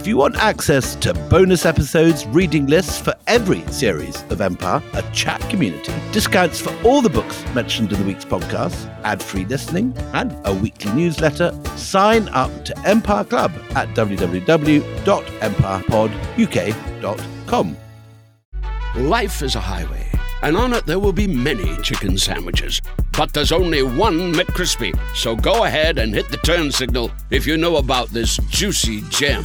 If you want access to bonus episodes, reading lists for every series of Empire, a chat community, discounts for all the books mentioned in the week's podcast, ad free listening, and a weekly newsletter, sign up to Empire Club at www.empirepoduk.com. Life is a highway, and on it there will be many chicken sandwiches. But there's only one McCrispy. So go ahead and hit the turn signal if you know about this juicy gem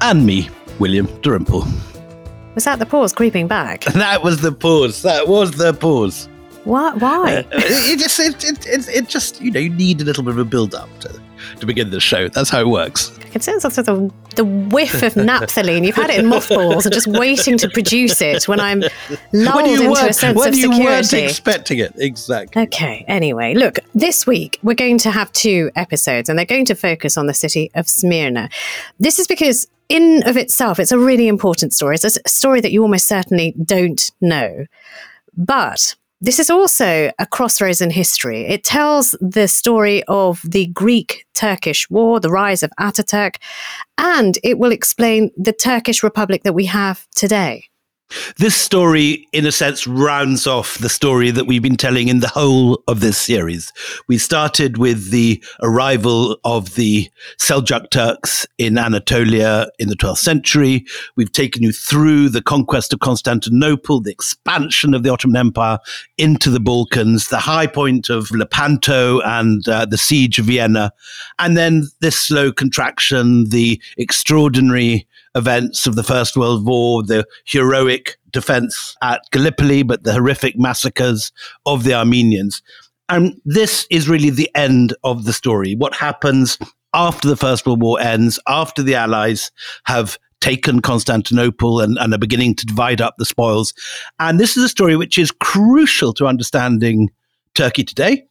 And me, William Dalrymple. Was that the pause creeping back? That was the pause. That was the pause. What? Why? Uh, it just, it, it, it, it just, you know, you need a little bit of a build up to, to begin the show. That's how it works. I can sense sort the, the whiff of naphthalene. You've had it in mothballs and just waiting to produce it when I'm lulled when into a sense when of you weren't expecting it, exactly. Okay, anyway, look, this week we're going to have two episodes and they're going to focus on the city of Smyrna. This is because, in of itself, it's a really important story. It's a story that you almost certainly don't know. But this is also a crossroads in history. It tells the story of the Greek Turkish War, the rise of Ataturk, and it will explain the Turkish Republic that we have today. This story, in a sense, rounds off the story that we've been telling in the whole of this series. We started with the arrival of the Seljuk Turks in Anatolia in the 12th century. We've taken you through the conquest of Constantinople, the expansion of the Ottoman Empire into the Balkans, the high point of Lepanto and uh, the siege of Vienna, and then this slow contraction, the extraordinary events of the First World War, the heroic defense at Gallipoli, but the horrific massacres of the Armenians. And this is really the end of the story. What happens after the First World War ends, after the Allies have taken Constantinople and, and are beginning to divide up the spoils. And this is a story which is crucial to understanding Turkey today,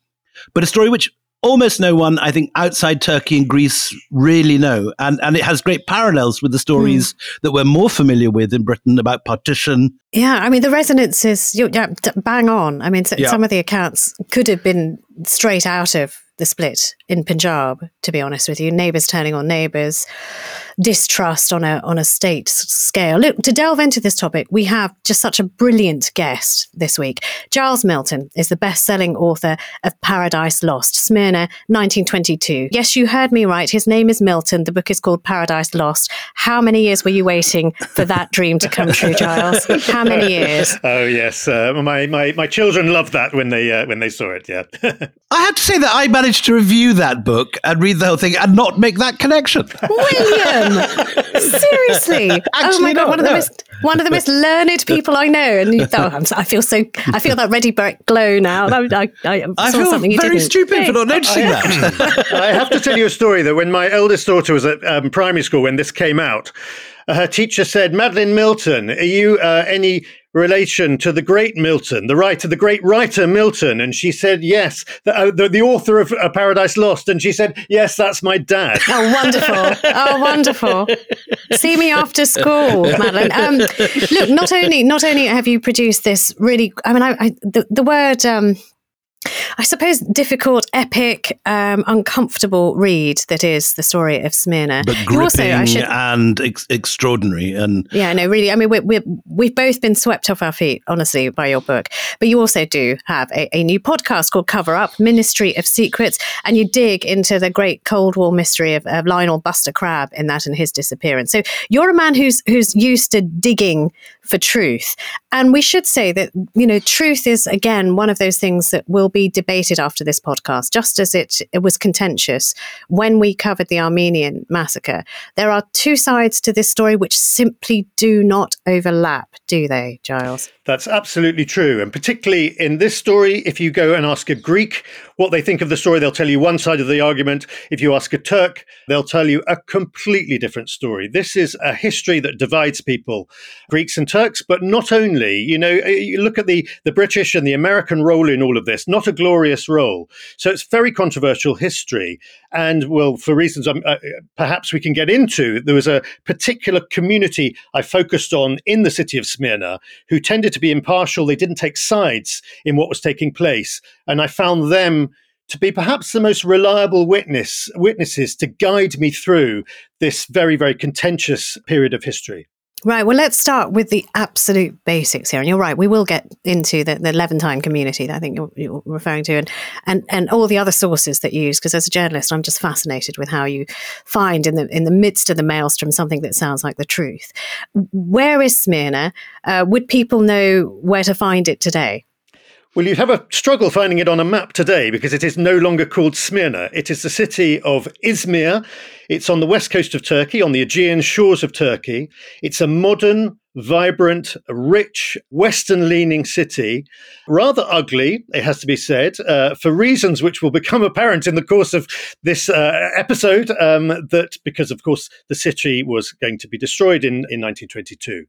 but a story which almost no one, I think, outside Turkey and Greece really know. And, and it has great parallels with the stories hmm. that we're more familiar with in Britain about partition. Yeah, I mean the resonance is you- yeah, bang on. I mean, so, Yeah. some of the accounts could have been straight out of the split in Punjab. To be honest with you, neighbours turning on neighbours, distrust on a on a state scale. Look, to delve into this topic, we have just such a brilliant guest this week. Giles Milton is the best-selling author of Paradise Lost, Smyrna, 1922. Yes, you heard me right. His name is Milton. The book is called Paradise Lost. How many years were you waiting for that dream to come true, Giles? How many years? Oh yes, uh, my, my my children loved that when they uh, when they saw it. Yeah, I have to say that I managed to review that book and read the whole thing and not make that connection. William, seriously? oh Actually my god, not, one of the no. most one of the most learned people I know, and you, oh, I'm, so- I feel so I feel that ready bright glow now. I, I, I I feel something you very didn't. stupid for not noticing that. I have to tell you a story that when my eldest daughter was at um, primary school when this came out, uh, her teacher said, "Madeline Milton, are you uh, any relation to the great Milton, the writer, the great writer Milton?" And she said, "Yes, the, uh, the, the author of uh, Paradise Lost." And she said, "Yes, that's my dad." Oh, wonderful! Oh, wonderful! See me after school, Madeline. Um, look, not only not only have you produced this really, I mean, I, I, the the word um, I suppose, difficult, epic, um, uncomfortable read that is the story of Smyrna. But gripping also, should, and ex- extraordinary. And yeah, no, really. I mean, we we we've both been swept off our feet, honestly, by your book. But you also do have a, a new podcast called Cover Up Ministry of Secrets, and you dig into the great Cold War mystery of, of Lionel Buster Crabbe in that and his disappearance. So you're a man who's who's used to digging for truth, and we should say that you know truth is again one of those things that will be debated after this podcast, just as it, it was contentious when we covered the Armenian massacre. There are two sides to this story which simply do not overlap, do they, Giles? That's absolutely true. And particularly in this story, if you go and ask a Greek what they think of the story, they'll tell you one side of the argument. If you ask a Turk, they'll tell you a completely different story. This is a history that divides people, Greeks and Turks, but not only. You know, you look at the, the British and the American role in all of this, not a glorious role. So it's very controversial history. And well, for reasons um, uh, perhaps we can get into, there was a particular community I focused on in the city of Smyrna who tended to be impartial. They didn't take sides in what was taking place. And I found them to be perhaps the most reliable witness witnesses to guide me through this very, very contentious period of history. Right. Well, let's start with the absolute basics here. And you're right. We will get into the, the Levantine community that I think you're, you're referring to and, and, and all the other sources that you use. Because as a journalist, I'm just fascinated with how you find in the, in the midst of the maelstrom something that sounds like the truth. Where is Smyrna? Uh, would people know where to find it today? Well, you'd have a struggle finding it on a map today because it is no longer called Smyrna. It is the city of Izmir. It's on the west coast of Turkey, on the Aegean shores of Turkey. It's a modern, vibrant, rich, Western leaning city. Rather ugly, it has to be said, uh, for reasons which will become apparent in the course of this uh, episode. Um, that because, of course, the city was going to be destroyed in, in 1922.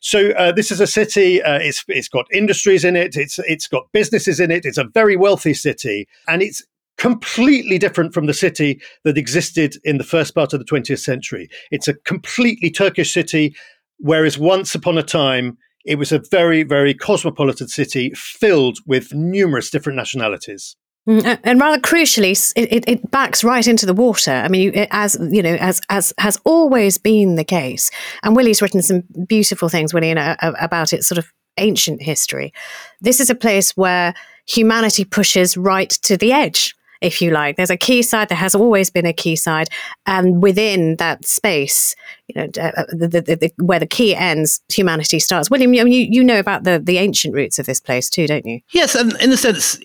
So, uh, this is a city, uh, it's, it's got industries in it, it's, it's got businesses in it, it's a very wealthy city, and it's completely different from the city that existed in the first part of the 20th century. It's a completely Turkish city Whereas once upon a time, it was a very, very cosmopolitan city filled with numerous different nationalities. Mm, and rather crucially, it, it, backs right into the water. I mean, as you know, as as has always been the case. And Willie's written some beautiful things, Willie, about its sort of ancient history. This is a place where humanity pushes right to the edge if you like. There's a quayside. There has always been a quayside, and within that space, you know, uh, uh, the, the, the, where the quay ends, humanity starts. William, you, you know about the, the ancient roots of this place too, don't you? Yes, and in a sense,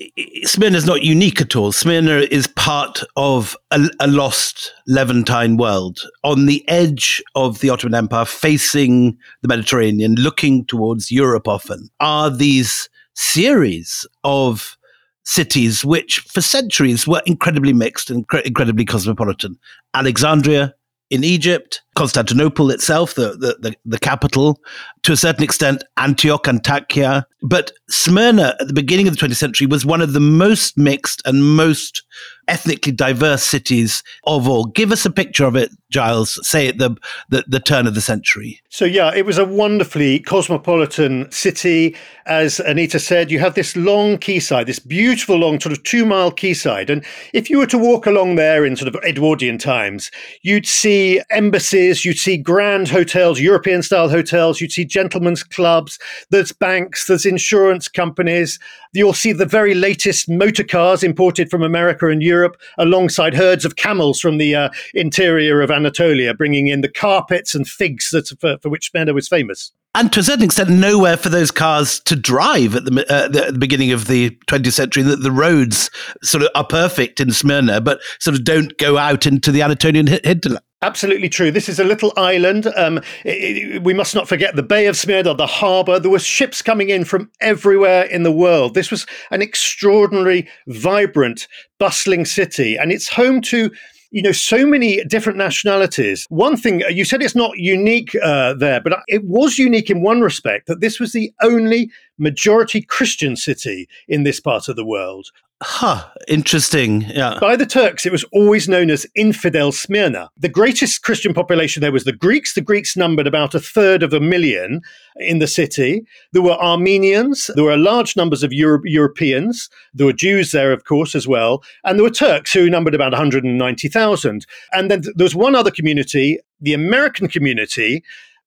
Smyrna is not unique at all. Smyrna is part of a, a lost Levantine world on the edge of the Ottoman Empire, facing the Mediterranean, looking towards Europe. Often are these series of cities which for centuries were incredibly mixed and incredibly cosmopolitan. Alexandria in Egypt, Constantinople itself, the, the, the, the, capital, to a certain extent, Antioch, Antakya. But Smyrna at the beginning of the 20th century was one of the most mixed and most ethnically diverse cities of all. Give us a picture of it, Giles, say at the, the, the turn of the century. So, yeah, it was a wonderfully cosmopolitan city. As Anita said, you have this long quayside, this beautiful long sort of two mile quayside. And if you were to walk along there in sort of Edwardian times, you'd see embassies, you'd see grand hotels, European style hotels, you'd see gentlemen's clubs, there's banks, there's insurance companies. You'll see the very latest motor cars imported from America and Europe, alongside herds of camels from the uh, interior of Anatolia, bringing in the carpets and figs that, for, for which Smyrna was famous and to a certain extent, nowhere for those cars to drive at the, uh, the, beginning of the 20th century. That the roads sort of are perfect in Smyrna, but sort of don't go out into the Anatolian hinterland. Absolutely true. This is a little island. Um, it, it, we must not forget the Bay of Smyrna, the harbour. There were ships coming in from everywhere in the world. This was an extraordinary, vibrant, bustling city, and it's home to you know, so many different nationalities. One thing, uh, you said it's not unique uh, there, but it was unique in one respect that this was the only majority Christian city in this part of the world. Huh, interesting. Yeah. By the Turks, it was always known as infidel Smyrna. The greatest Christian population there was the Greeks. The Greeks numbered about a third of a million in the city. There were Armenians. There were large numbers of Euro- Europeans. There were Jews there, of course, as well. And there were Turks who numbered about 190,000. And then there was one other community, the American community,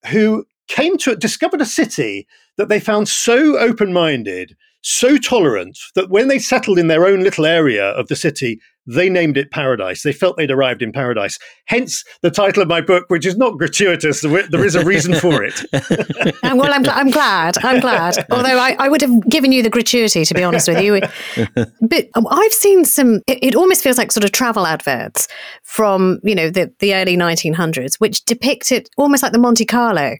who came to discovered a city that they found so open minded so tolerant that when they settled in their own little area of the city, they named it Paradise. They felt they'd arrived in paradise. Hence the title of my book, which is not gratuitous. There is a reason for it. Um, well, I'm, I'm, glad. I'm glad. Although I, I, would have given you the gratuity, to be honest with you. But um, I've seen some, it, it, almost feels like sort of travel adverts from, you know, the, the early 1900s, which depict it almost like the Monte Carlo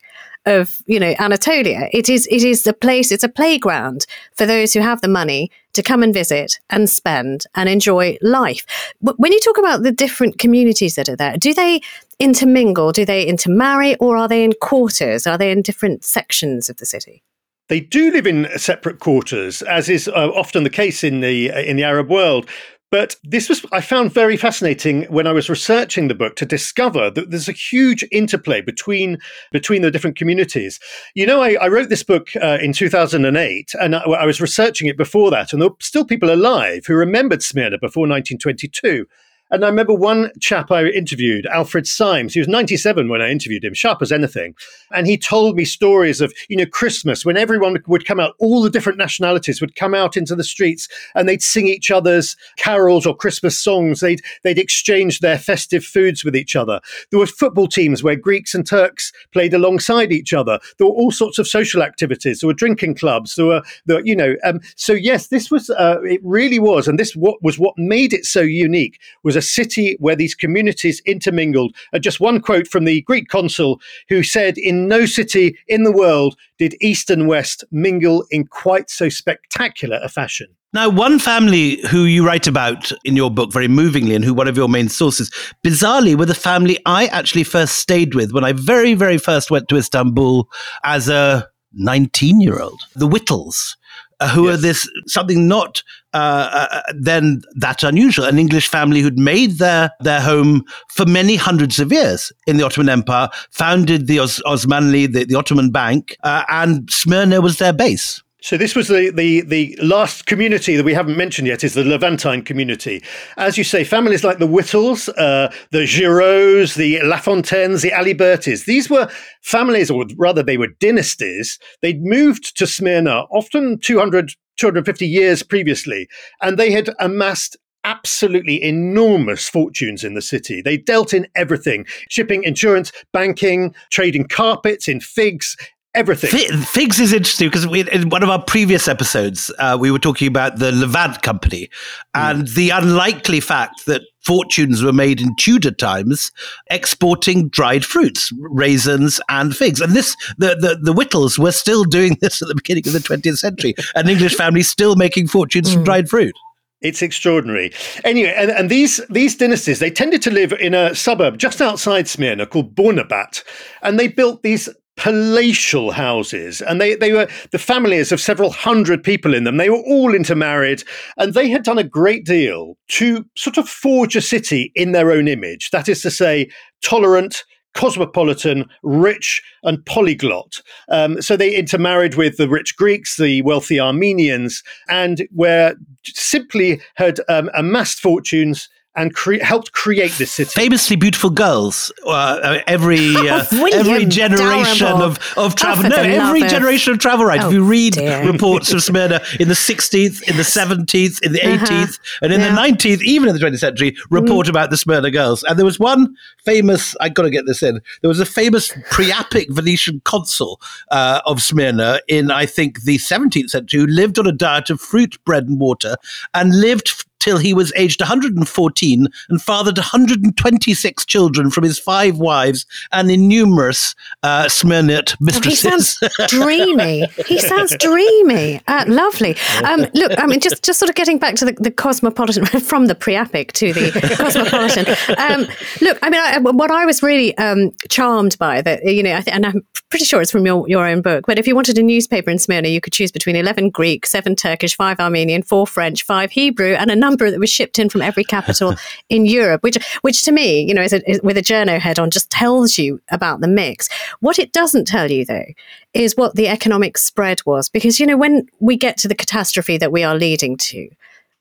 of you know Anatolia. It is it is a place. It's a playground for those who have the money to come and visit and spend and enjoy life. When you talk about the different communities that are there, do they intermingle? Do they intermarry, or are they in quarters? Are they in different sections of the city? They do live in separate quarters, as is uh, often the case in the uh, in the Arab world. But this was, I found very fascinating when I was researching the book to discover that there's a huge interplay between, between the different communities. You know, I, I wrote this book uh, in 2008 and I, I was researching it before that, and there were still people alive who remembered Smyrna before 1922. And I remember one chap I interviewed, Alfred Symes. He was 97 when I interviewed him, sharp as anything. And he told me stories of, you know, Christmas when everyone would come out, all the different nationalities would come out into the streets and they'd sing each other's carols or Christmas songs. They'd, they'd exchange their festive foods with each other. There were football teams where Greeks and Turks played alongside each other. There were all sorts of social activities. There were drinking clubs. There were, there, you know, um, so yes, this was, uh, it really was. And this what was what made it so unique was a city where these communities intermingled. And just one quote from the Greek consul who said, In no city in the world did East and West mingle in quite so spectacular a fashion. Now, one family who you write about in your book very movingly and who one of your main sources, bizarrely, were the family I actually first stayed with when I very, very first went to Istanbul as a 19 year old, the Whittles uh, who yes. are this something not uh, uh, then that unusual. An English family who'd made their their home for many hundreds of years in the Ottoman Empire, founded the Os- Osmanli, the, the Ottoman Bank, uh, and Smyrna was their base. So this was the, the, the last community that we haven't mentioned yet is the Levantine community. As you say, families like the Whittles, uh, the Girauds, the Lafontaines, the Alibertis, these were families, or rather they were dynasties. They'd moved to Smyrna often 200, 250 years previously, and they had amassed absolutely enormous fortunes in the city. They dealt in everything shipping, insurance, banking, trading carpets, in figs, everything. Figs is interesting because in one of our previous episodes, uh, we were talking about the Levant Company and mm. the unlikely fact that fortunes were made in Tudor times exporting dried fruits, raisins, and figs. And this, the, the, the Whittles were still doing this at the beginning of the 20th century. An English family still making fortunes mm. from dried fruit. It's extraordinary. Anyway, and, and these these dynasties they tended to live in a suburb just outside Smyrna called Bournabat, and they built these palatial houses. And they, they were the families of several hundred people in them. They were all intermarried and they had done a great deal to sort of forge a city in their own image. That is to say tolerant cosmopolitan, rich, and polyglot. Um, so they intermarried with the rich Greeks, the wealthy Armenians, and were simply had um, amassed fortunes and cre- helped create this city. Famously beautiful girls. Uh, every uh, every generation of, of travel. No, every generation of travel writers. Oh, if you read dear. reports of Smyrna in the 16th, in the 17th, in the 18th, uh-huh. and in yeah. the 19th, even in the 20th century, report mm. about the Smyrna girls. And there was one famous. I've got to get this in. There was a famous Priapic Venetian consul uh, of Smyrna in I think the 17th century who lived on a diet of fruit, bread, and water, and lived until he was aged 114 and fathered 126 children from his five wives and innumerous uh, Smyrnite mistresses. Oh, he sounds dreamy. he sounds dreamy. Uh, lovely. Um, look, I mean, just, just sort of getting back to the, the cosmopolitan, from the Priapic to the cosmopolitan. Um, look, I mean, I, what I was really um, charmed by that, you know, I th- and I'm pretty sure it's from your, your own book, but if you wanted a newspaper in Smyrna, you could choose between 11 Greek, seven Turkish, five Armenian, four French, five Hebrew, and a number that was shipped in from every capital in Europe, which, which to me, you know, is, a, is with a journo head on, just tells you about the mix. What it doesn't tell you, though, is what the economic spread was. Because, you know, when we get to the catastrophe that we are leading to,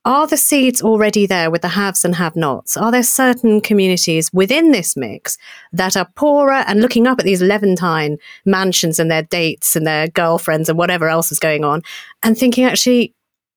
are the seeds already there with the haves and have nots? Are there certain communities within this mix that are poorer and looking up at these Levantine mansions and their dates and their girlfriends and whatever else is going on and thinking, actually,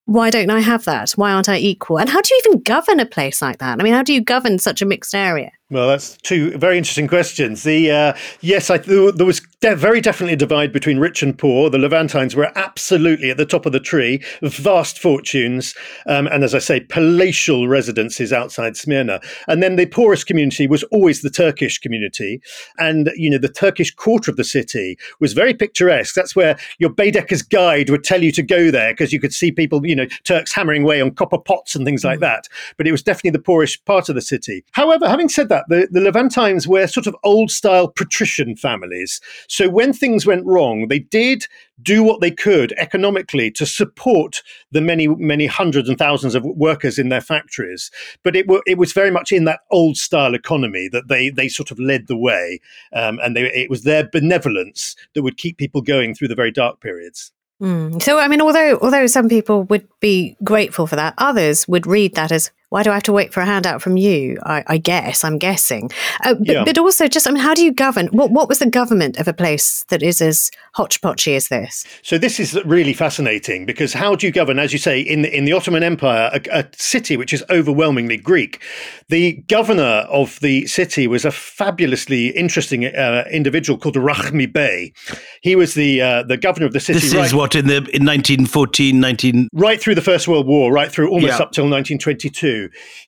why don't I have that? Why aren't I equal? And how do you even govern a place like that? I mean, how do you govern such a mixed area? Well, that's two very interesting questions. The uh, yes, I, there was de- very definitely a divide between rich and poor. The Levantines were absolutely at the top of the tree, vast fortunes, um, and as I say, palatial residences outside Smyrna. And then the poorest community was always the Turkish community, and you know the Turkish quarter of the city was very picturesque. That's where your Baedeker's guide would tell you to go there because you could see people, you know, Turks hammering away on copper pots and things like mm. that. But it was definitely the poorest part of the city. However, having said that that. The, the Levantines were sort of old style patrician families. So when things went wrong, they did do what they could economically to support the many, many hundreds and thousands of workers in their factories. But it, it was very much in that old style economy that they, they sort of led the way. Um, and they, it was their benevolence that would keep people going through the very dark periods. Mm. So, I mean, although although some people would be grateful for that, others would read that as why do I have to wait for a handout from you? I, I guess I'm guessing, uh, but, yeah. but, also just I mean, how do you govern? What what was the government of a place that is as hodgepodgey as this? So this is really fascinating because how do you govern, as you say, in the, in the Ottoman Empire, a, a city which is overwhelmingly Greek? The governor of the city was a fabulously interesting uh, individual called Rahmi Bey. He was the uh, the governor of the city. This right, is what in the in 1914, 19 right through the First World War, right through almost yeah. up till 1922.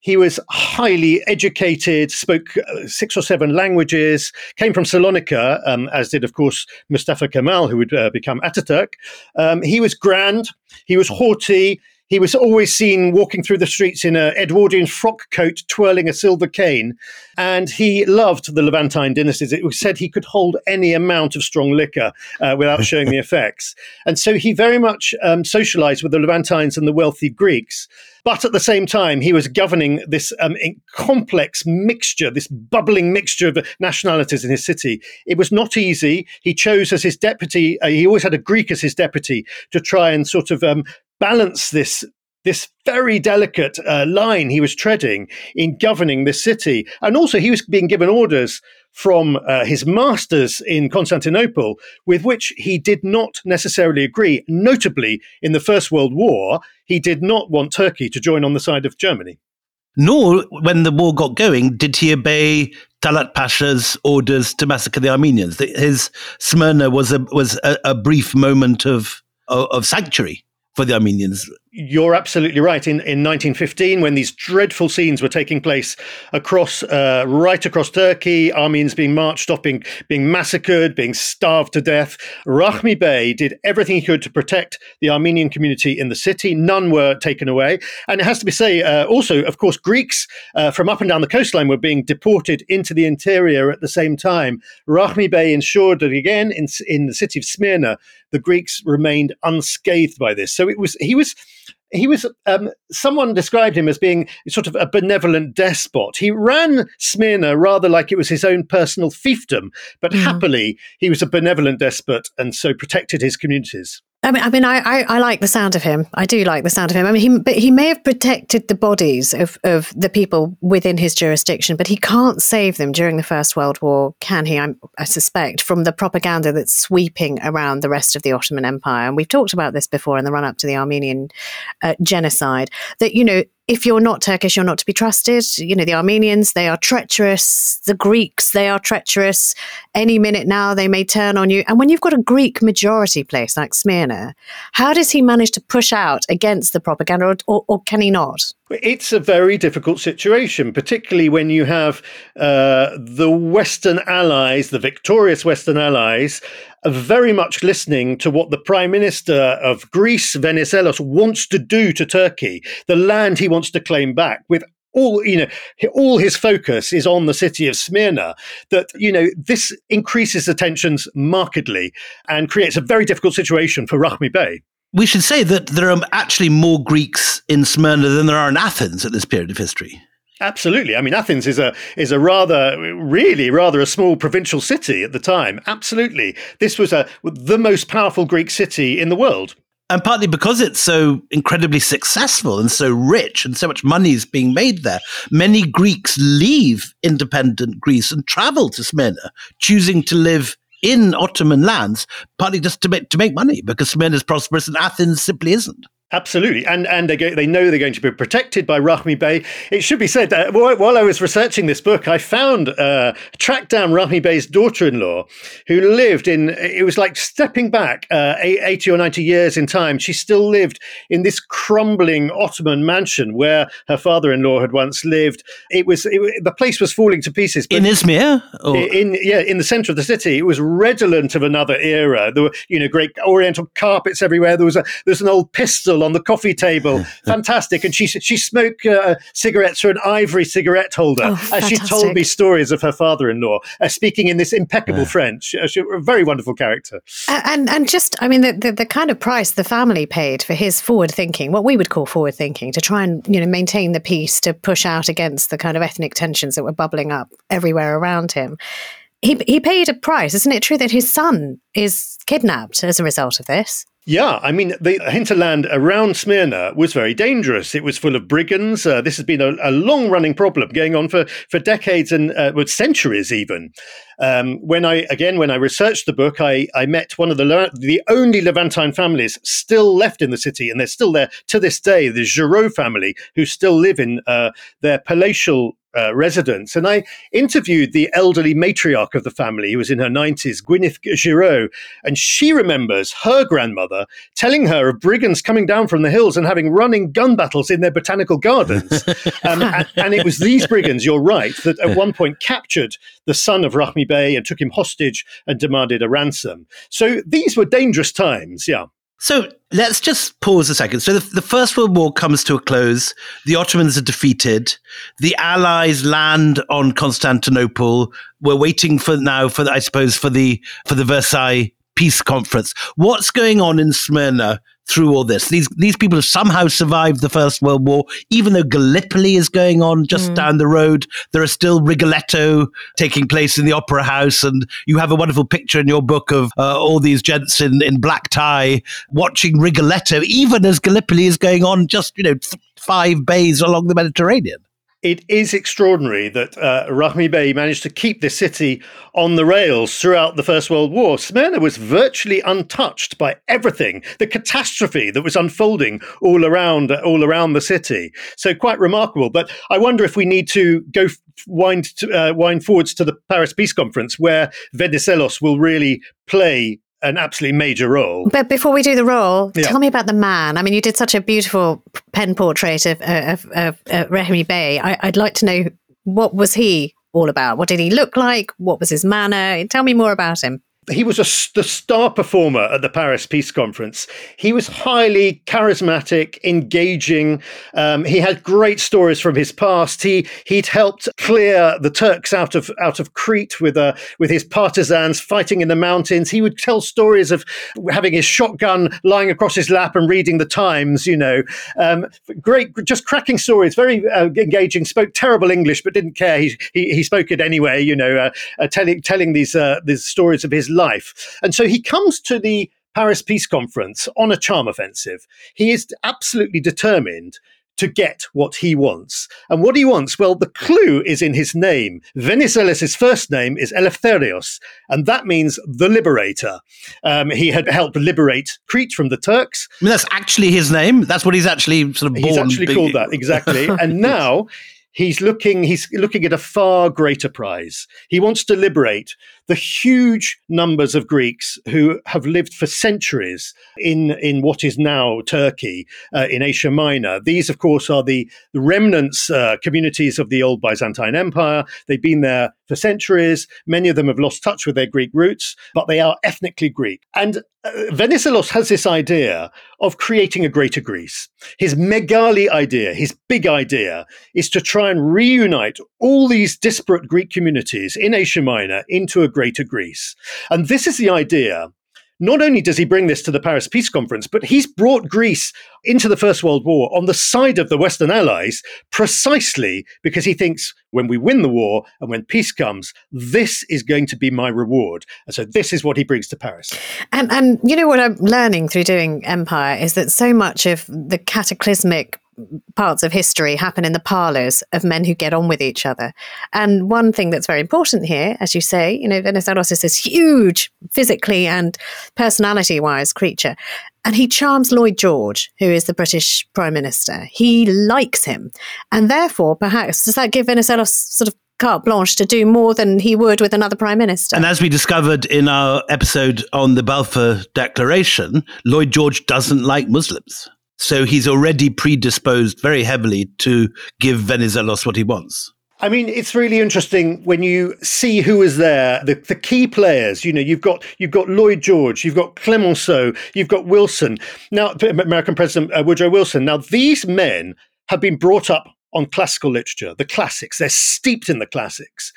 He was highly educated, spoke uh, six or seven languages, came from Salonika, um, as did, of course, Mustafa Kemal, who would uh, become Ataturk. Um, he was grand, he was haughty, he was always seen walking through the streets in an Edwardian frock coat, twirling a silver cane. And he loved the Levantine dynasties. It was said he could hold any amount of strong liquor uh, without showing the effects. And so he very much um, socialized with the Levantines and the wealthy Greeks. But at the same time, he was governing this um, complex mixture, this bubbling mixture of nationalities in his city. It was not easy. He chose as his deputy, uh, he always had a Greek as his deputy to try and sort of um, balance this this very delicate uh, line he was treading in governing the city. And also, he was being given orders from uh, his masters in Constantinople, with which he did not necessarily agree. Notably, in the First World War, he did not want Turkey to join on the side of Germany. Nor, when the war got going, did he obey Talat Pasha's orders to massacre the Armenians. His Smyrna was a was a, a brief moment of, of, of sanctuary for the Armenians. You're absolutely right. In, in 1915, when these dreadful scenes were taking place across, uh, right across Turkey, Armenians being marched off, being, being massacred, being starved to death, Rahmi Bey did everything he could to protect the Armenian community in the city. None were taken away. And it has to be said, uh, also, of course, Greeks uh, from up and down the coastline were being deported into the interior at the same time. Rahmi Bey ensured that, again, in, in the city of Smyrna, the Greeks remained unscathed by this. So it was, he was, he was um, someone described him as being sort of a benevolent despot. He ran Smyrna rather like it was his own personal fiefdom, but mm. happily he was a benevolent despot and so protected his communities. I mean, I mean, I, I, I, like the sound of him. I do like the sound of him. I mean, he, but he may have protected the bodies of, of the people within his jurisdiction, but he can't save them during the First World War, can he? I, I suspect from the propaganda that's sweeping around the rest of the Ottoman Empire. And we've talked about this before in the run up to the Armenian uh, genocide. That you know, if you're not Turkish, you're not to be trusted. You know, the Armenians, they are treacherous. The Greeks, they are treacherous. Any minute now, they may turn on you. And when you've got a Greek majority place like Smyrna, how does he manage to push out against the propaganda, or, or, or can he not? It's a very difficult situation, particularly when you have uh, the Western allies, the victorious Western allies, very much listening to what the Prime Minister of Greece, Venizelos, wants to do to Turkey, the land he wants to claim back, with all you know all his focus is on the city of smyrna that you know this increases the tensions markedly and creates a very difficult situation for rahmi bey we should say that there are actually more Greeks in Smyrna than there are in Athens at this period of history. Absolutely. I mean, Athens is a is a rather, really, rather a small provincial city at the time. Absolutely, this was a the most powerful Greek city in the world. And partly because it's so incredibly successful and so rich, and so much money is being made there, many Greeks leave independent Greece and travel to Smyrna, choosing to live in Ottoman lands, partly just to make, to make money because Smyrna is prosperous and Athens simply isn't. Absolutely, and and they go, they know they're going to be protected by Rahmi Bey. It should be said that while I was researching this book, I found uh, tracked down Rahmi Bey's daughter-in-law, who lived in. It was like stepping back uh, eighty or ninety years in time. She still lived in this crumbling Ottoman mansion where her father-in-law had once lived. It was it, the place was falling to pieces. in Izmir, or? in yeah, in the centre of the city, it was redolent of another era. There were you know great Oriental carpets everywhere. There was a there was an old pistol on the coffee table. Fantastic. And she she smoked uh, cigarettes through an ivory cigarette holder oh, as she told me stories of her father-in-law, uh, speaking in this impeccable yeah. French. Uh, she, a very wonderful character. And and just, I mean, the, the, the kind of price the family paid for his forward thinking, what we would call forward thinking, to try and you know maintain the peace, to push out against the kind of ethnic tensions that were bubbling up everywhere around him he he paid a price. Isn't it true that his son is kidnapped as a result of this? Yeah, I mean, the hinterland around Smyrna was very dangerous. It was full of brigands. Uh, this has been a, a long running problem going on for, for decades and uh, centuries even. Um, when I, again, when I researched the book, I, I met one of the, the only Levantine families still left in the city, and they're still there to this day, the Giraud family, who still live in uh, their palatial uh, residence. And I interviewed the elderly matriarch of the family, who was in her 90s, Gwyneth Giraud, and she remembers her grandmother telling her of brigands coming down from the hills and having running gun battles in their botanical gardens. um, and, and, it was these brigands, you're right, that at one point captured the son of Rahmi Bey and took him hostage and demanded a ransom. So these were dangerous times, yeah. So let's just pause a second. So the, the, First World War comes to a close. The Ottomans are defeated. The Allies land on Constantinople. We're waiting for now for I suppose for the for the Versailles peace conference. What's going on in Smyrna through all this. These these people have somehow survived the First World War, even though Gallipoli is going on just mm. down the road. There are still Rigoletto taking place in the Opera House, and you have a wonderful picture in your book of uh, all these gents in, in black tie watching Rigoletto, even as Gallipoli is going on just you know th- five bays along the Mediterranean it is extraordinary that uh, Rahmi Bey managed to keep this city on the rails throughout the First World War. Smyrna was virtually untouched by everything, the catastrophe that was unfolding all around, all around the city. So quite remarkable. But I wonder if we need to go wind to, uh, wind forwards to the Paris Peace Conference, where Venizelos will really play an absolutely major role. But before we do the role, yeah. tell me about the man. I mean, you did such a beautiful pen portrait of, uh, of, of, uh, of Rahmi Bey. I, I'd like to know what was he all about? What did he look like? What was his manner? Tell me more about him he was a, the star performer at the Paris Peace Conference. He was highly charismatic, engaging. Um, he had great stories from his past. He he'd helped clear the Turks out of out of Crete with uh, with his partisans fighting in the mountains. He would tell stories of having his shotgun lying across his lap and reading the Times. You know, um, great, just cracking stories. Very uh, engaging. Spoke terrible English, but didn't care. He he, he spoke it anyway. You know, uh, uh telling telling these uh, these stories of his life. And so he comes to the Paris Peace Conference on a charm offensive. He is absolutely determined to get what he wants. And what he wants, well, the clue is in his name. Venizelos' first name is Eleftherios, and that means the liberator. Um, he had helped liberate Crete from the Turks. I mean, that's actually his name. That's what he's actually sort of born. He's actually called that, exactly. and now he's looking he's looking at a far greater prize he wants to liberate the huge numbers of Greeks who have lived for centuries in, in what is now Turkey, uh, in Asia Minor. These, of course, are the, remnants uh, communities of the old Byzantine Empire. They've been there for centuries. Many of them have lost touch with their Greek roots, but they are ethnically Greek. And uh, Venizelos has this idea of creating a greater Greece. His megali idea, his big idea, is to try and reunite all these disparate Greek communities in Asia Minor into a greater Greece. And this is the idea not only does he bring this to the Paris Peace Conference, but he's brought Greece into the First World War on the side of the Western Allies precisely because he thinks when we win the war and when peace comes, this is going to be my reward. And so this is what he brings to Paris. And, and you know what I'm learning through doing Empire is that so much of the cataclysmic parts of history happen in the parlors of men who get on with each other. And one thing that's very important here, as you say, you know, Venizelos is this huge physically and personality wise creature. And he charms Lloyd George, who is the British Prime Minister. He likes him. And therefore, perhaps, does that give Venizelos sort of carte blanche to do more than he would with another prime minister. And as we discovered in our episode on the Balfour Declaration, Lloyd George doesn't like Muslims. So he's already predisposed very heavily to give Venizelos what he wants. I mean, it's really interesting when you see who is there. The, the key players, you know, you've got you've got Lloyd George, you've got Clemenceau, you've got Wilson. Now, American President uh, Woodrow Wilson. Now, these men have been brought up on classical literature, the classics. They're steeped in the classics.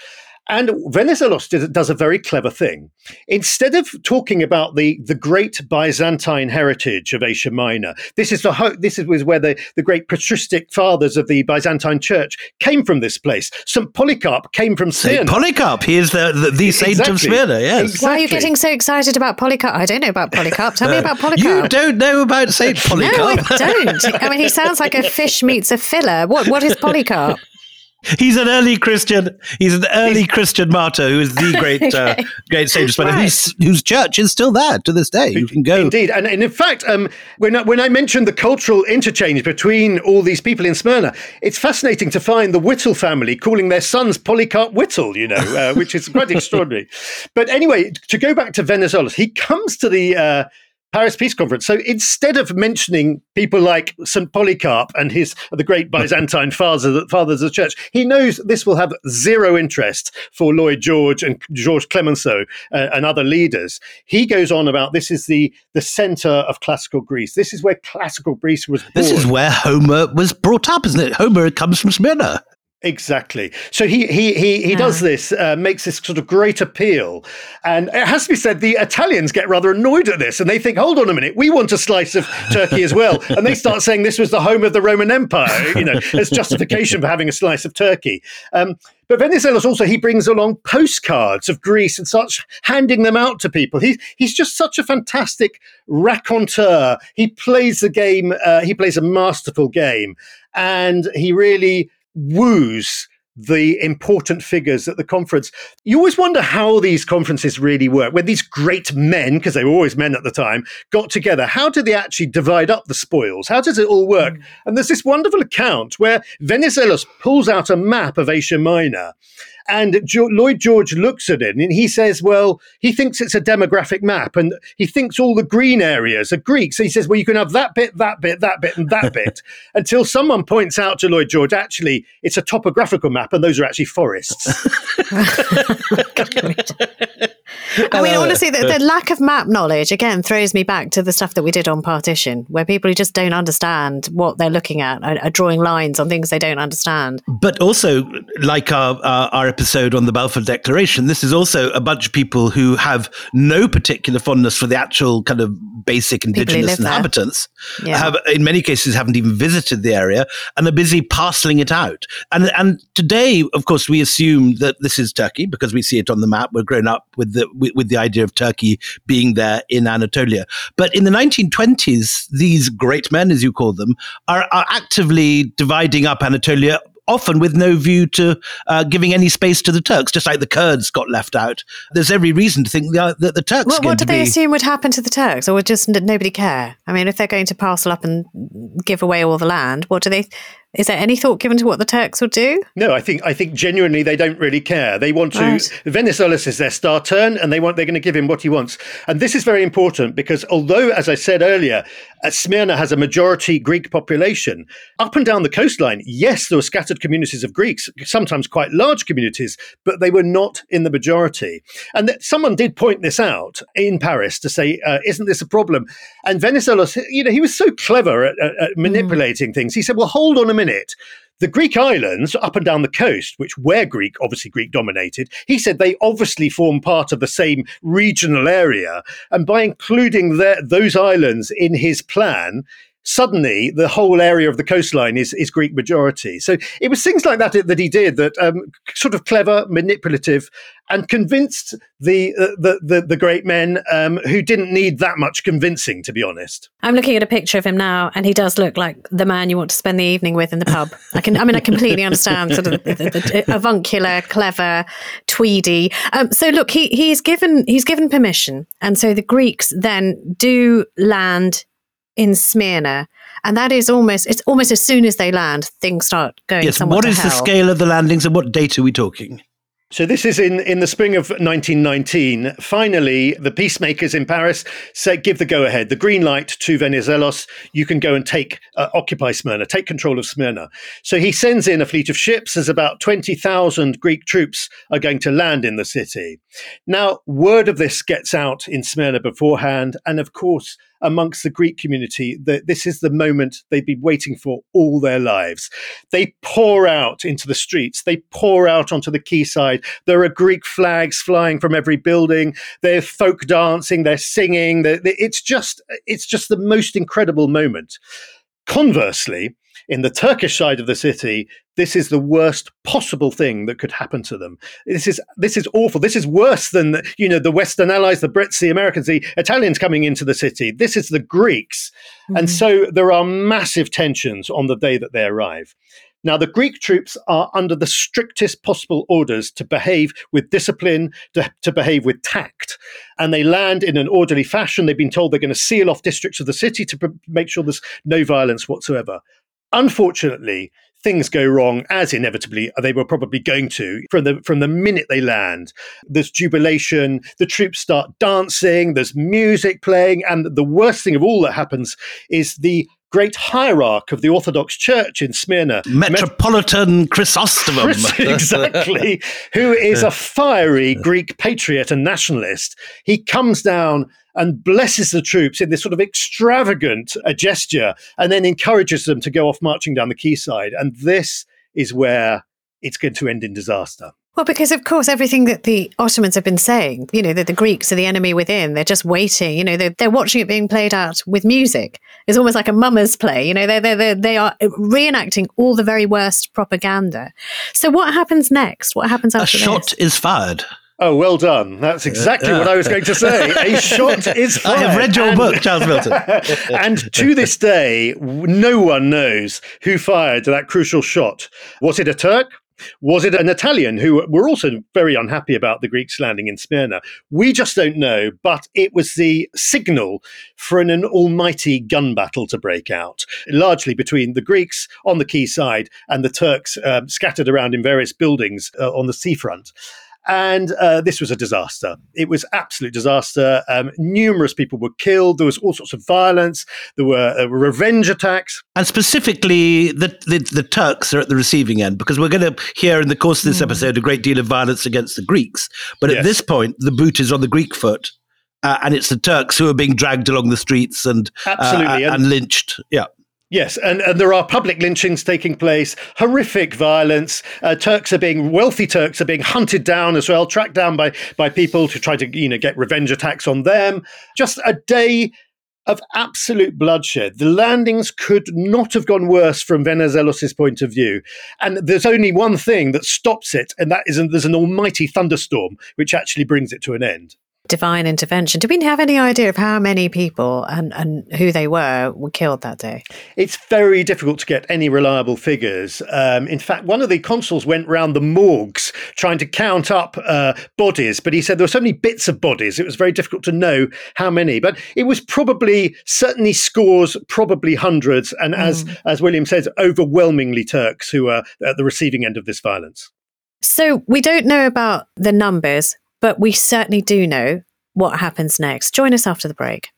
And Venizelos does a very clever thing. Instead of talking about the, the great Byzantine heritage of Asia Minor, this is the ho- this is where the, the great patristic fathers of the Byzantine Church came from. This place, Saint Polycarp came from Smyrna. Saint Polycarp, he is the the, the saint exactly. of Smyrna. Yes. Exactly. Why are you getting so excited about Polycarp? I don't know about Polycarp. Tell me uh, about Polycarp. You don't know about Saint Polycarp? no, I don't. I mean, he sounds like a fish meets a filler. What what is Polycarp? He's an early Christian. He's an early Christian martyr who is the great, uh, great sage right. whose, whose church is still there to this day. You can go. Indeed, and, and in fact, um, when I, when I mentioned the cultural interchange between all these people in Smyrna, it's fascinating to find the Whittle family calling their sons Polycarp Whittle. You know, uh, which is quite extraordinary. But anyway, to go back to Venizelos, he comes to the uh, Paris Peace Conference. So instead of mentioning people like St. Polycarp and his the great Byzantine fathers, fathers of the church, he knows this will have zero interest for Lloyd George and George Clemenceau uh, and other leaders. He goes on about this is the the center of classical Greece. This is where classical Greece was born. This is where Homer was brought up, isn't it? Homer comes from Smyrna. Exactly. So he he he he does this, uh, makes this sort of great appeal, and it has to be said the Italians get rather annoyed at this, and they think, hold on a minute, we want a slice of Turkey as well, and they start saying this was the home of the Roman Empire, you know, as justification for having a slice of Turkey. Um, but Venizelos also he brings along postcards of Greece and starts handing them out to people. He's he's just such a fantastic raconteur. He plays the game. Uh, he plays a masterful game, and he really woos the important figures at the conference. You always wonder how these conferences really work. When these great men, because they were always men at the time, got together, how did they actually divide up the spoils? How does it all work? Mm. And there's this wonderful account where Venizelos pulls out a map of Asia Minor and jo- Lloyd George looks at it and he says, well, he thinks it's a demographic map and he thinks all the green areas are Greek. So he says, well, you can have that bit, that bit, that bit, and that bit until someone points out to Lloyd George, actually, it's a topographical map and those are actually forests. I mean, honestly, the, the, lack of map knowledge again throws me back to the stuff that we did on partition, where people who just don't understand what they're looking at are, are drawing lines on things they don't understand. But also, like our, our, our episode on the Balfour Declaration, this is also a bunch of people who have no particular fondness for the actual kind of basic indigenous inhabitants. Yeah. Have in many cases haven't even visited the area and are busy parceling it out. And and today, of course, we assume that this is Turkey because we see it on the map. We're grown up with the with, with the idea of Turkey being there in Anatolia. But in the 1920s, these great men, as you call them, are, are actively dividing up Anatolia often with no view to uh, giving any space to the Turks, just like the Kurds got left out. There's every reason to think that the, the Turks. Well, what do they be... assume would happen to the Turks, or would just nobody care? I mean, if they're going to parcel up and give away all the land, what do they? Is there any thought given to what the Turks will do? No, I think I think genuinely they don't really care. They want to. Right. Venizelos is their star turn, and they want they're going to give him what he wants. And this is very important because although, as I said earlier, uh, Smyrna has a majority Greek population up and down the coastline. Yes, there were scattered communities of Greeks, sometimes quite large communities, but they were not in the majority. And that someone did point this out in Paris to say, uh, "Isn't this a problem?" And Venizelos, you know, he was so clever at, at, at manipulating things. He said, "Well, hold on a minute." The Greek islands up and down the coast, which were Greek, obviously Greek dominated, he said they obviously form part of the same regional area. And by including those islands in his plan, suddenly the whole area of the coastline is, is Greek majority. So it was things like that that he did that um, sort of clever, manipulative, and convinced the uh, the, the, the great men um, who didn't need that much convincing, to be honest. I'm looking at a picture of him now, and he does look like the man you want to spend the evening with in the pub. I can, I mean, I completely understand sort of the, the, the avuncular, clever, tweedy. Um, so look, he he's given he's given permission, and so the Greeks then do land in Smyrna. And that is almost, it's almost as soon as they land, things start going Yes, somewhat what to is the scale of the landings and what date are we talking? So this is in, in the spring of 1919. Finally, the peacemakers in Paris say, give the go ahead, the green light to Venizelos. You can go and take uh, occupy Smyrna, take control of Smyrna. So he sends in a fleet of ships. As about 20,000 Greek troops are going to land in the city. Now, word of this gets out in Smyrna beforehand, and of course, amongst the Greek community that this is the moment they've been waiting for all their lives. They pour out into the streets, they pour out onto the quayside. There are Greek flags flying from every building. They're folk dancing, they're singing. They're, they- it's just it's just the most incredible moment. Conversely, in the Turkish side of the city, this is the worst possible thing that could happen to them. This is this is awful. This is worse than you know the Western allies, the Brits, the Americans, the Italians coming into the city. This is the Greeks, and mm-hmm. so there are massive tensions on the day that they arrive. Now, the Greek troops are under the strictest possible orders to behave with discipline, to, to behave with tact. And they land in an orderly fashion. They've been told they're going to seal off districts of the city to pr- make sure there's no violence whatsoever. Unfortunately, things go wrong as inevitably they were probably going to from the from the minute they land there's jubilation the troops start dancing there's music playing and the worst thing of all that happens is the great hierarch of the orthodox church in smyrna Metropolitan Chrysostomum. Chris- exactly, who is a fiery Greek patriot and nationalist. He comes down and blesses the troops in this sort of extravagant uh, gesture and then encourages them to go off marching down the quayside. And this is where it's going to end in disaster. Well, because of course, everything that the Ottomans have been saying, you know, that the Greeks are the enemy within, they're just waiting, you know, they're, they're watching it being played out with music. It's almost like a mummer's play, you know, they're, they're, they're, they are reenacting all the very worst propaganda. So what happens next? What happens after A shot this? is fired. Oh, well done. That's exactly what I was going to say. A shot is fired. I have read your And- book, Giles Milton. and to this day, no one knows who fired that crucial shot. Was it a Turk? Was it an Italian who were also very unhappy about the Greeks landing in Smyrna? We just don't know, but it was the signal for an, an almighty gun battle to break out, largely between the Greeks on the quayside and the Turks um, scattered around in various buildings uh, on the seafront. And uh, this was a disaster. It was absolute disaster. Um, numerous people were killed. There was all sorts of violence. There were uh, revenge attacks. And specifically, the, the, the Turks are at the receiving end because we're going to hear in the course of this episode a great deal of violence against the Greeks. But at this point, the boot is on the Greek foot. Uh, and it's the Turks who are being dragged along the streets and uh, Absolutely. and, And- lynched. Yeah. Yes, and, and there are public lynchings taking place, horrific violence. Uh, Turks are being wealthy Turks are being hunted down as well, tracked down by by people to try to you know get revenge attacks on them. Just a day of absolute bloodshed. The landings could not have gone worse from Venizelos' point of view. And there's only one thing that stops it, and that is there's an almighty thunderstorm which actually brings it to an end. Divine intervention. Do we have any idea of how many people and, and who they were were killed that day? It's very difficult to get any reliable figures. Um, in fact, one of the consuls went round the morgues trying to count up uh, bodies, but he said there were so many bits of bodies, it was very difficult to know how many. But it was probably certainly scores, probably hundreds, and mm. as as William says, overwhelmingly Turks who are at the receiving end of this violence. So we don't know about the numbers, but we certainly do know what happens next. Join us after the break.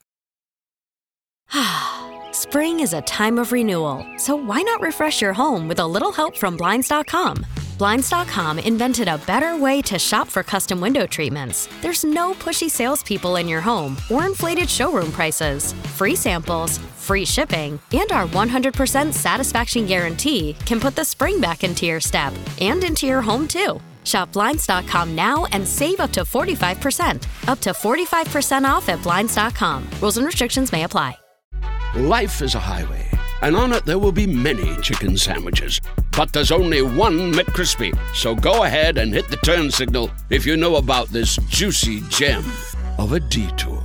Spring is a time of renewal, so why not refresh your home with a little help from Blinds.com? Blinds.com invented a better way to shop for custom window treatments. There's no pushy salespeople in your home or inflated showroom prices. Free samples, free shipping, and our 100% satisfaction guarantee can put the spring back into your step and into your home too. Shop Blinds.com now and save up to 45%. Up to 45% off at Blinds.com. Rules and restrictions may apply. Life is a highway, and on it there will be many chicken sandwiches. But there's only one McCrispy. So go ahead and hit the turn signal if you know about this juicy gem of a detour.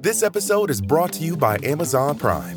This episode is brought to you by Amazon Prime.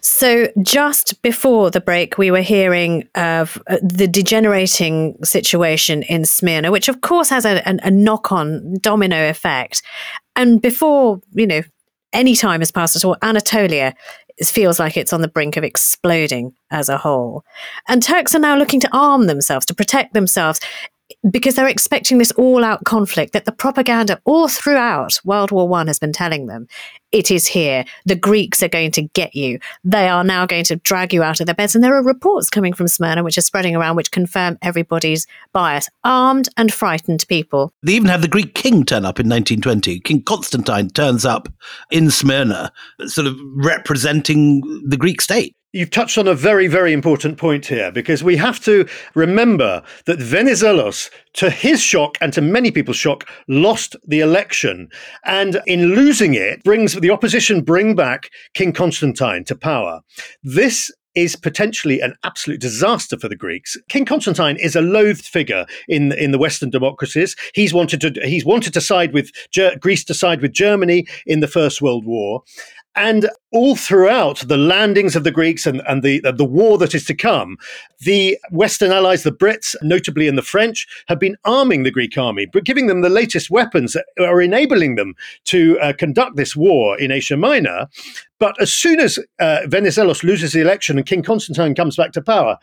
So, just before the break, we were hearing of uh, the degenerating situation in Smyrna, which of course has a, a, knock on domino effect. And before, you know, any time has passed at all, Anatolia feels like it's on the brink of exploding as a whole. And Turks are now looking to arm themselves, to protect themselves because they're expecting this all-out conflict that the propaganda all throughout World War One has been telling them. It is here. The Greeks are going to get you. They are now going to drag you out of their beds. And there are reports coming from Smyrna, which are spreading around, which confirm everybody's bias. Armed and frightened people. They even have the Greek king turn up in 1920. King Constantine turns up in Smyrna, sort of representing the Greek state. You've touched on a very, very important point here because we have to remember that Venizelos, to his shock and to many people's shock, lost the election. And in losing it, brings the opposition bring back King Constantine to power. This is potentially an absolute disaster for the Greeks. King Constantine is a loathed figure in in the Western democracies. He's wanted to he's wanted to side with Greece to side with Germany in the First World War, and all throughout the landings of the Greeks and, and the, the war that is to come, the Western allies, the Brits, notably and the French, have been arming the Greek army, but giving them the latest weapons that are enabling them to uh, conduct this war in Asia Minor. But as soon as uh, Venizelos loses the election and King Constantine comes back to power,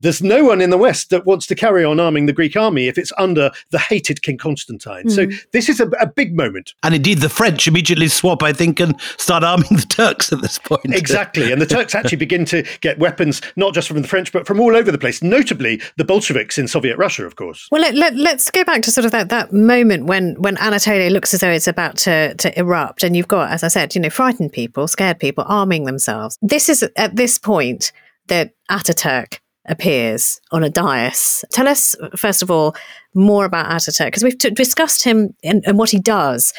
there's no one in the West that wants to carry on arming the Greek army if it's under the hated King Constantine. Mm. So hmm. this is a, a, big moment. And indeed, the French immediately swap, I think, and start arming the Turks at this point. Exactly. And the Turks actually begin to get weapons, not just from the French, but from all over the place, notably the Bolsheviks in Soviet Russia, of course. Well, let, let, let's go back to sort of that, that moment when, when Anatolia looks as though it's about to, to erupt. And you've got, as I said, you know, frightened people, scared people, arming themselves. This is at this point that Ataturk appears on a dais. Tell us, first of all, more about Ataturk, because we've t- discussed him and, and what he does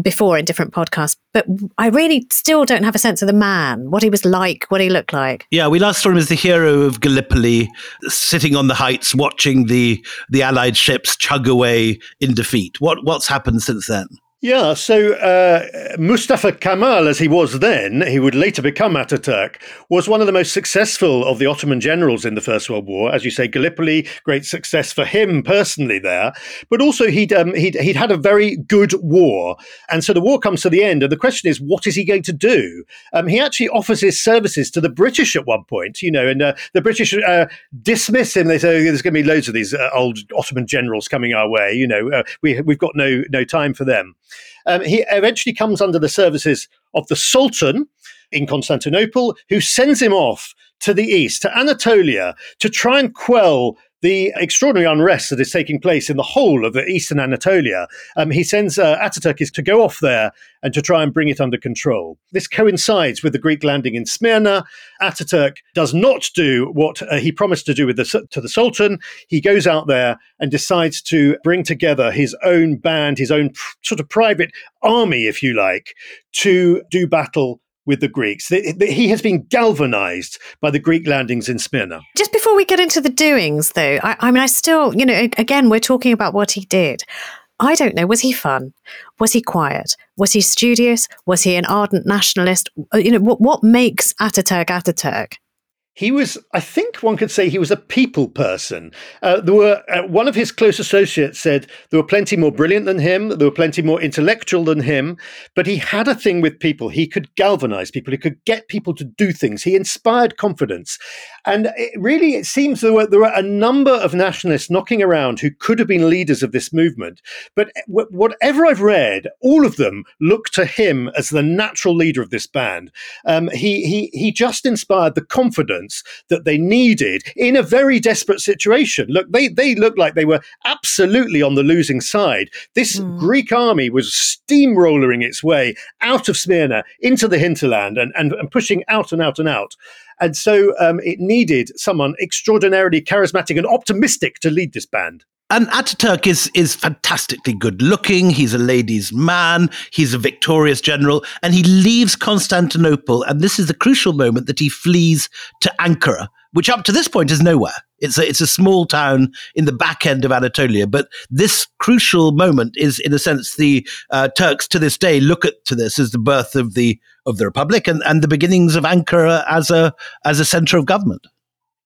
before in different podcasts, but I really still don't have a sense of the man, what he was like, what he looked like. Yeah, we last saw him as the hero of Gallipoli, sitting on the heights, watching the the Allied ships chug away in defeat. What what's happened since then? Yeah, so uh, Mustafa Kemal, as he was then, he would later become Ataturk, was one of the most successful of the Ottoman generals in the First World War. As you say, Gallipoli, great success for him personally there, but also he'd, um, he'd, he'd had a very good war. And so the war comes to the end, and the question is, what is he going to do? Um, he actually offers his services to the British at one point, you know, and uh, the British uh, dismiss him. They say, there's going to be loads of these uh, old Ottoman generals coming our way, you know, uh, we, we've got no, no time for them. Um, he eventually comes under the services of the Sultan in Constantinople, who sends him off to the east, to Anatolia, to try and quell the extraordinary unrest that is taking place in the whole of eastern Anatolia, um, he sends uh, Ataturk to go off there and to try and bring it under control. This coincides with the Greek landing in Smyrna. Ataturk does not do what uh, he promised to do with the, to the Sultan. He goes out there and decides to bring together his own band, his own pr- sort of private army, if you like, to do battle with the Greeks. He has been galvanized by the Greek landings in Smyrna. Just before we get into the doings, though, I, I mean, I still, you know, again, we're talking about what he did. I don't know. Was he fun? Was he quiet? Was he studious? Was he an ardent nationalist? Uh, you know, what, what makes Ataturk Ataturk? He was, I think one could say he was a people person. Uh, there were uh, one of his close associates said there were plenty more brilliant than him, there were plenty more intellectual than him, but he had a thing with people. He could galvanize people, he could get people to do things. He inspired confidence, and it really, it seems there were there were a number of nationalists knocking around who could have been leaders of this movement. But w- whatever I've read, all of them look to him as the natural leader of this band. Um, he he he just inspired the confidence that they needed in a very desperate situation. Look, they, they looked like they were absolutely on the losing side. This mm. Greek army was steamrolling its way out of Smyrna into the hinterland and, and, and pushing out and out and out. And so um, it needed someone extraordinarily charismatic and optimistic to lead this band. And Ataturk is is fantastically good looking. He's a ladies' man. He's a victorious general, and he leaves Constantinople. And this is the crucial moment that he flees to Ankara, which up to this point is nowhere. It's a, it's a small town in the back end of Anatolia. But this crucial moment is, in a sense, the uh, Turks to this day look at to this as the birth of the of the republic and, and the beginnings of Ankara as a as a center of government.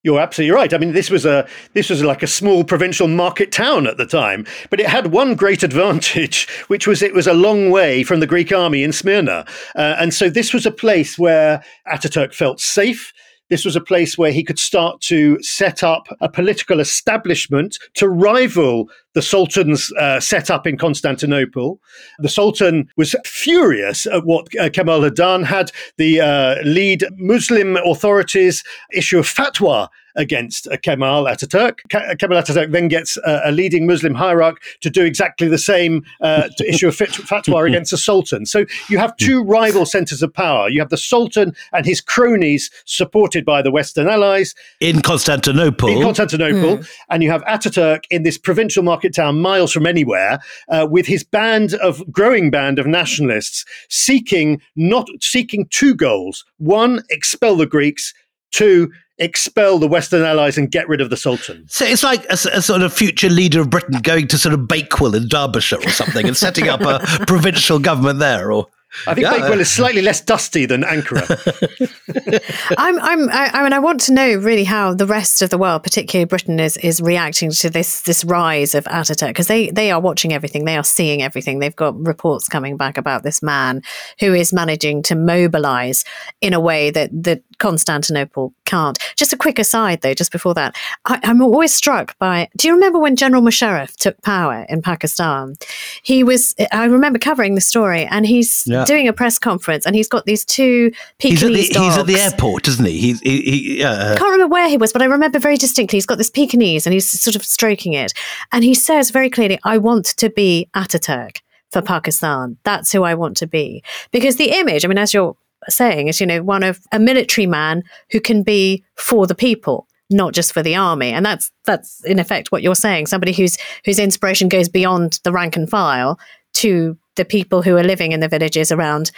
You're absolutely right. I mean, this was a this was like a small provincial market town at the time, but it had one great advantage, which was it was a long way from the Greek army in Smyrna, uh, and so this was a place where Ataturk felt safe. This was a place where he could start to set up a political establishment to rival the Sultan's uh, setup in Constantinople. The Sultan was furious at what uh, Kemal had done, had the uh, lead Muslim authorities issue a fatwa against uh, Kemal Ataturk. Kemal Ataturk then gets uh, a leading Muslim hierarch to do exactly the same, uh, to issue a fatwa against the Sultan. So you have two rival centers of power. You have the Sultan and his cronies supported by the Western allies. In Constantinople. In Constantinople. Mm. And you have Ataturk in this provincial market town miles from anywhere uh, with his band of, growing band of nationalists seeking, not seeking two goals. One, expel the Greeks. Two, expel the Western allies and get rid of the Sultan. So it's like a, a, sort of future leader of Britain going to sort of Bakewell in Derbyshire or something and setting up a provincial government there, or I think yeah. Bakewell is slightly less dusty than Ankara. I'm, I'm, I, I, mean, I want to know really how the rest of the world, particularly Britain, is is reacting to this this rise of Ataturk because they they are watching everything, they are seeing everything. They've got reports coming back about this man who is managing to mobilize in a way that that Constantinople can't. Just a quick aside, though, just before that, I, I'm always struck by. Do you remember when General Musharraf took power in Pakistan? He was. I remember covering the story, and he's. Yeah doing a press conference and he's got these two Pekingese he's dogs. He's at the airport, isn't he? He's, he, he uh, I can't remember where he was, but I remember very distinctly he's got this Pekingese and he's sort of stroking it. And he says very clearly, I want to be Ataturk for Pakistan. That's who I want to be. Because the image, I mean, as you're saying, is, you know, one of a military man who can be for the people not just for the army and that's that's in effect what you're saying somebody whose whose inspiration goes beyond the rank and file to the people who are living in the villages around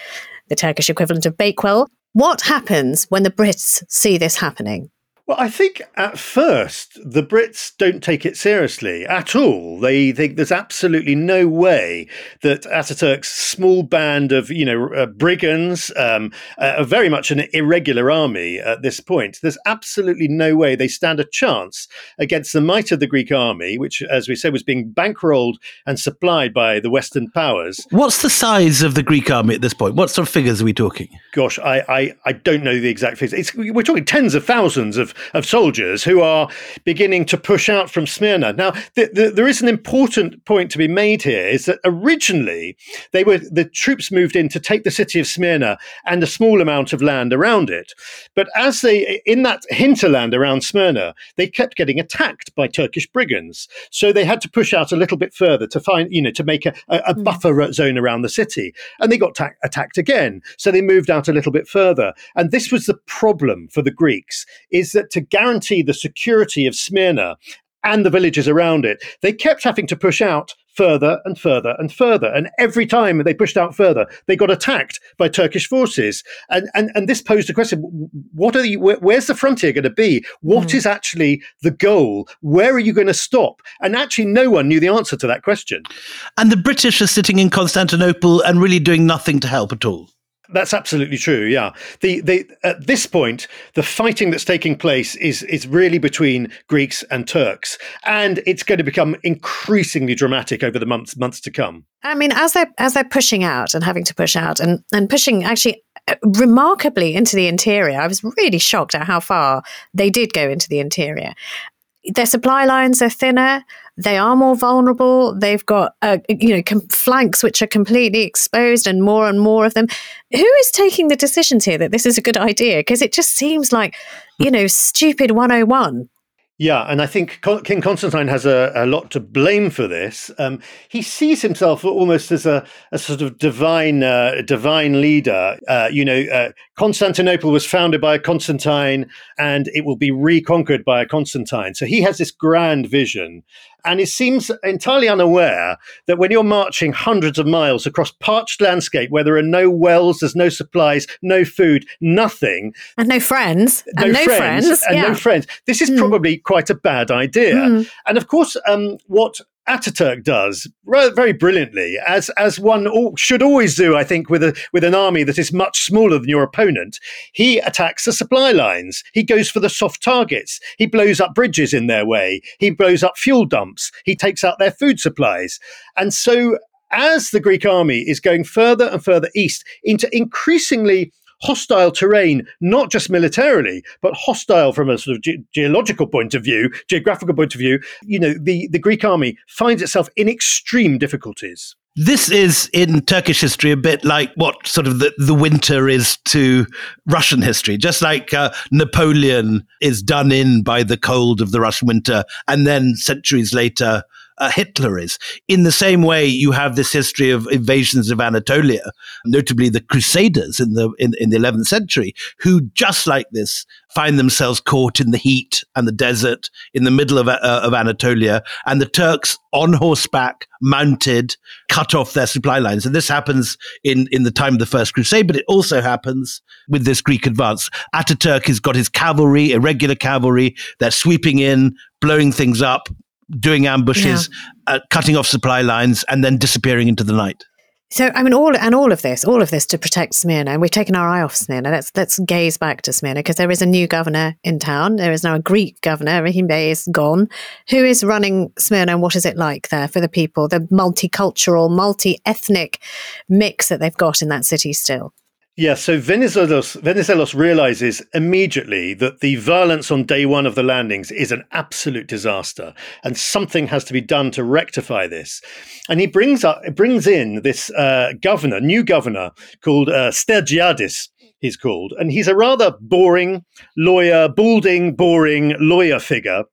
the Turkish equivalent of Bakewell. What happens when the Brits see this happening? Well, I think at first the Brits don't take it seriously at all. They think there's absolutely no way that Ataturk's small band of, you know, uh, brigands, um, uh, very much an irregular army at this point, there's absolutely no way they stand a chance against the might of the Greek army, which, as we said, was being bankrolled and supplied by the Western powers. What's the size of the Greek army at this point? What sort of figures are we talking? Gosh, I, I, I don't know the exact figures. It's, we're talking tens of thousands of of soldiers who are beginning to push out from Smyrna. Now, the, the, there is an important point to be made here: is that originally they were the troops moved in to take the city of Smyrna and a small amount of land around it, but as they in that hinterland around Smyrna, they kept getting attacked by Turkish brigands, so they had to push out a little bit further to find you know to make a, a, a mm. buffer zone around the city, and they got ta- attacked again, so they moved out a little bit further, and this was the problem for the Greeks: is that to guarantee the security of Smyrna and the villages around it, they kept having to push out further and further and further. And every time they pushed out further, they got attacked by Turkish forces. And and, and this posed a question: What are you? Where, where's the frontier going to be? What mm. is actually the goal? Where are you going to stop? And actually, no one knew the answer to that question. And the British are sitting in Constantinople and really doing nothing to help at all. That's absolutely true. Yeah, the the at this point, the fighting that's taking place is is really between Greeks and Turks, and it's going to become increasingly dramatic over the months months to come. I mean, as they're as they're pushing out and having to push out and and pushing actually uh, remarkably into the interior, I was really shocked at how far they did go into the interior. Their supply lines are thinner they are more vulnerable. They've got, uh, you know, com- flanks which are completely exposed and more and more of them. Who is taking the decisions here that this is a good idea? Because it just seems like, you know, stupid 101. Yeah, and I think King Constantine has a, a lot to blame for this. Um, he sees himself almost as a, a sort of divine, uh, divine leader. Uh, you know, uh, Constantinople was founded by a Constantine, and it will be reconquered by a Constantine. So he has this grand vision, and he seems entirely unaware that when you're marching hundreds of miles across parched landscape where there are no wells, there's no supplies, no food, nothing, and no friends, no, and no friends, friends and yeah. no friends, this is mm. probably quite a bad idea. Mm. And of course, um, what Ataturk does very brilliantly, as as one should always do, I think, with a with an army that is much smaller than your opponent. He attacks the supply lines. He goes for the soft targets. He blows up bridges in their way. He blows up fuel dumps. He takes out their food supplies. And so, as the Greek army is going further and further east into increasingly hostile terrain, not just militarily, but hostile from a sort of ge- geological point of view, geographical point of view, you know, the, the Greek army finds itself in extreme difficulties. This is in Turkish history a bit like what sort of the, the winter is to Russian history, just like uh, Napoleon is done in by the cold of the Russian winter, and then centuries later, uh, Hitler is. In the same way, you have this history of invasions of Anatolia, notably the Crusaders in the in, in the 11th century, who just like this find themselves caught in the heat and the desert in the middle of, uh, of Anatolia, and the Turks on horseback, mounted, cut off their supply lines. And this happens in, in the time of the First Crusade, but it also happens with this Greek advance. Ataturk has got his cavalry, irregular cavalry, they're sweeping in, blowing things up, doing ambushes, yeah. uh, cutting off supply lines, and then disappearing into the night. So I mean, all and all of this, all of this to protect Smyrna, and we've taken our eye off Smyrna. Let's let's gaze back to Smyrna because there is a new governor in town. There is now a Greek governor. Rahim Bey is gone. Who is running Smyrna, and what is it like there for the people? The multicultural, multi-ethnic mix that they've got in that city still. Yeah, so Venizelos, Venizelos realizes immediately that the violence on day one of the landings is an absolute disaster, and something has to be done to rectify this. And he brings up, brings in this uh, governor, new governor called uh, Stergiadis, he's called, and he's a rather boring lawyer, balding, boring lawyer figure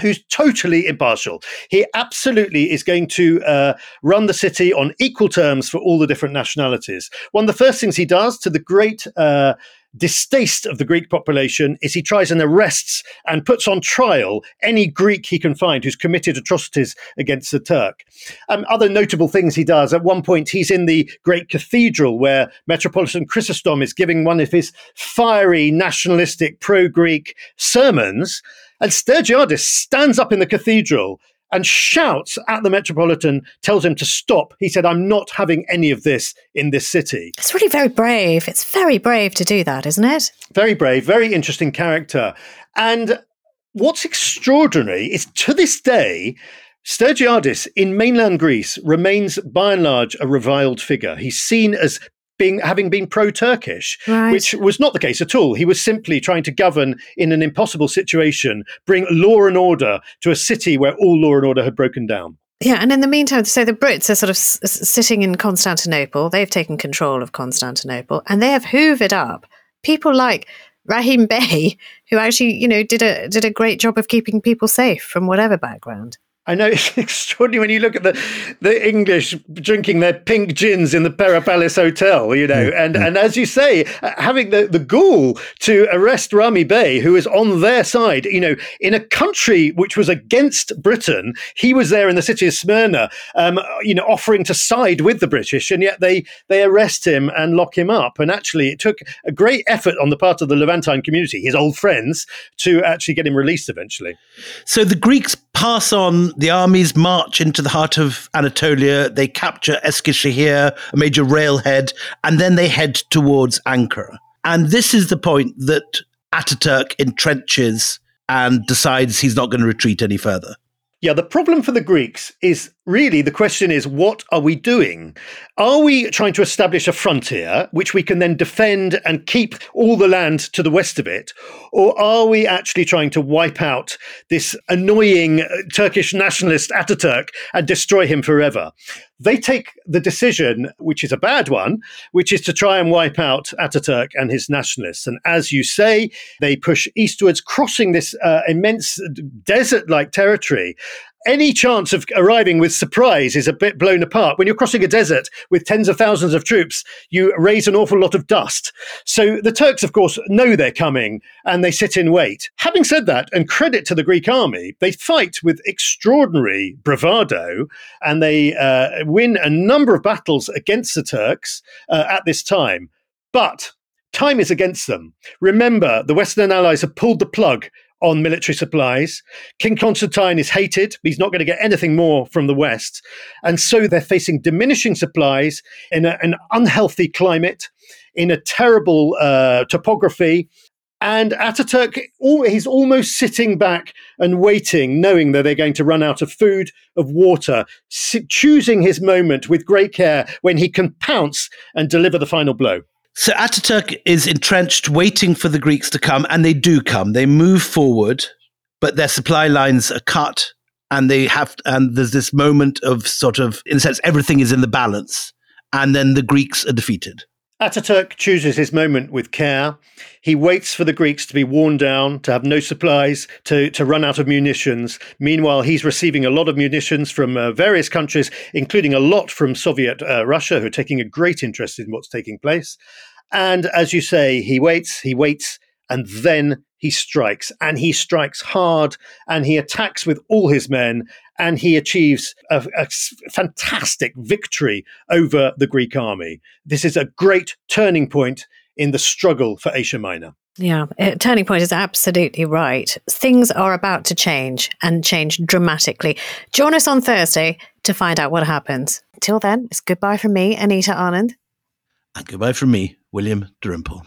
who's totally impartial. He absolutely is going to uh, run the city on equal terms for all the different nationalities. One of the first things he does, to the great uh, distaste of the Greek population, is he tries and arrests and puts on trial any Greek he can find who's committed atrocities against the Turk. Um, other notable things he does, at one point, he's in the great cathedral where Metropolitan Chrysostom is giving one of his fiery, nationalistic, pro Greek sermons. And Stergiadis stands up in the cathedral and shouts at the Metropolitan, tells him to stop. He said, I'm not having any of this in this city. It's really very brave. It's very brave to do that, isn't it? Very brave, very interesting character. And what's extraordinary is to this day, Stergiadis in mainland Greece remains by and large a reviled figure. He's seen as being having been pro-Turkish, Right. which was not the case at all. He was simply trying to govern in an impossible situation, bring law and order to a city where all law and order had broken down. Yeah, and in the meantime, so the Brits are sort of s- sitting in Constantinople. They've taken control of Constantinople, and they have hoovered up people like Rahim Bey, who actually, you know, did a did a great job of keeping people safe from whatever background. I know it's extraordinary when you look at the the English drinking their pink gins in the Pera Palace Hotel, you know, and and as you say, uh, having the the gall to arrest Rahmi Bey, who is on their side, you know, in a country which was against Britain, he was there in the city of Smyrna, um, you know, offering to side with the British, and yet they they arrest him and lock him up. And actually, it took a great effort on the part of the Levantine community, his old friends, to actually get him released eventually. So the Greeks pass on, the armies march into the heart of Anatolia, they capture Eskişehir, a major railhead, and then they head towards Ankara. And this is the point that Ataturk entrenches and decides he's not going to retreat any further. Yeah, the problem for the Greeks is really the question is what are we doing? Are we trying to establish a frontier which we can then defend and keep all the land to the west of it? Or are we actually trying to wipe out this annoying uh, Turkish nationalist Ataturk and destroy him forever? They take the decision, which is a bad one, which is to try and wipe out Ataturk and his nationalists. And as you say, they push eastwards, crossing this uh, immense desert like territory any chance of arriving with surprise is a bit blown apart. When you're crossing a desert with tens of thousands of troops, you raise an awful lot of dust. So the Turks, of course, know they're coming and they sit in wait. Having said that, and credit to the Greek army, they fight with extraordinary bravado and they uh, win a number of battles against the Turks uh, at this time. But time is against them. Remember, the Western allies have pulled the plug on military supplies. King Constantine is hated. He's not going to get anything more from the West. And so they're facing diminishing supplies in a, an unhealthy climate, in a terrible uh, topography. And Ataturk, he's almost sitting back and waiting, knowing that they're going to run out of food, of water, choosing his moment with great care when he can pounce and deliver the final blow. So Ataturk is entrenched, waiting for the Greeks to come, and they do come. They move forward, but their supply lines are cut, and they have, and there's this moment of sort of, in a sense, everything is in the balance, and then the Greeks are defeated. Ataturk chooses his moment with care. He waits for the Greeks to be worn down, to have no supplies, to, to run out of munitions. Meanwhile, he's receiving a lot of munitions from uh, various countries, including a lot from Soviet uh, Russia, who are taking a great interest in what's taking place. And as you say, he waits, he waits, and then he strikes. And he strikes hard, and he attacks with all his men, and he achieves a, a fantastic victory over the Greek army. This is a great turning point in the struggle for Asia Minor. Yeah, uh, turning point is absolutely right. Things are about to change and change dramatically. Join us on Thursday to find out what happens. Till then, it's goodbye from me, Anita Anand. And goodbye from me, William Dalrymple.